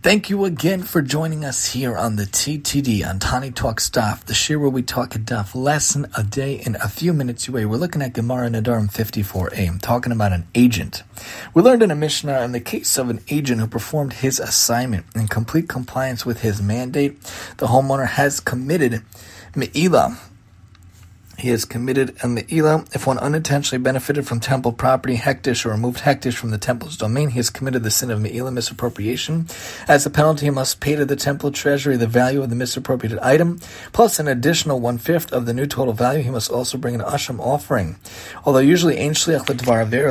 Thank you again for joining us here on the TTD on Tani Talk Stuff, the share where we talk a daf lesson a day in a few minutes away. We're looking at Gemara Nedarim 54a. I'm talking about an agent. We learned in a Mishnah in the case of an agent who performed his assignment in complete compliance with his mandate, the homeowner has committed me'ila, he has committed a me'ila. If one unintentionally benefited from temple property, hekdesh, or removed hekdesh from the temple's domain, he has committed the sin of me'ila, misappropriation. As a penalty, he must pay to the temple treasury the value of the misappropriated item, plus an additional one-fifth of the new total value. He must also bring an asham offering. Although usually ein shliach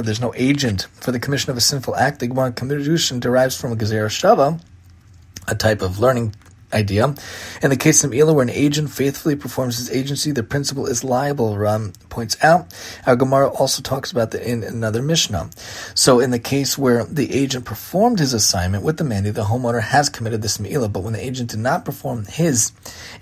there's no agent for the commission of a sinful act, the Gemara Kiddushin derives from a gezerah shava, a type of learning idea. In the case of Ela, where an agent faithfully performs his agency, the principal is liable, Ram points out. Our Gemara also talks about that in another Mishnah. So in the case where the agent performed his assignment with the mandate, the homeowner has committed this Me'ila, but when the agent did not perform his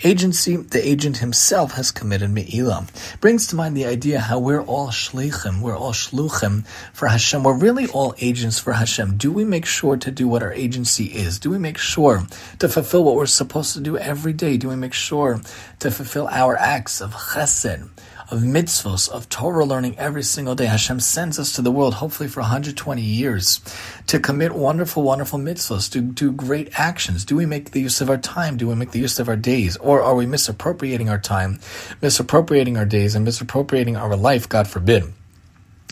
agency, the agent himself has committed Me'ila. Brings to mind the idea how we're all Shlichim, we're all Shluchim for Hashem. We're really all agents for Hashem. Do we make sure to do what our agency is? Do we make sure to fulfill what we're supposed to do every day? Do we make sure to fulfill our acts of chesed, of mitzvos, of Torah learning every single day? Hashem sends us to the world, hopefully for 120 years, to commit wonderful, wonderful mitzvos, to do great actions. Do we make the use of our time? Do we make the use of our days? Or are we misappropriating our time, misappropriating our days, and misappropriating our life, God forbid?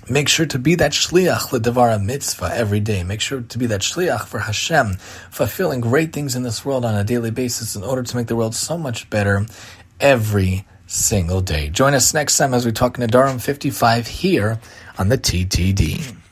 Make sure to be that shliach ledavara mitzvah every day. Make sure to be that shliach for Hashem, fulfilling great things in this world on a daily basis in order to make the world so much better every single day. Join us next time as we talk Nedarim 55 here on the TTD.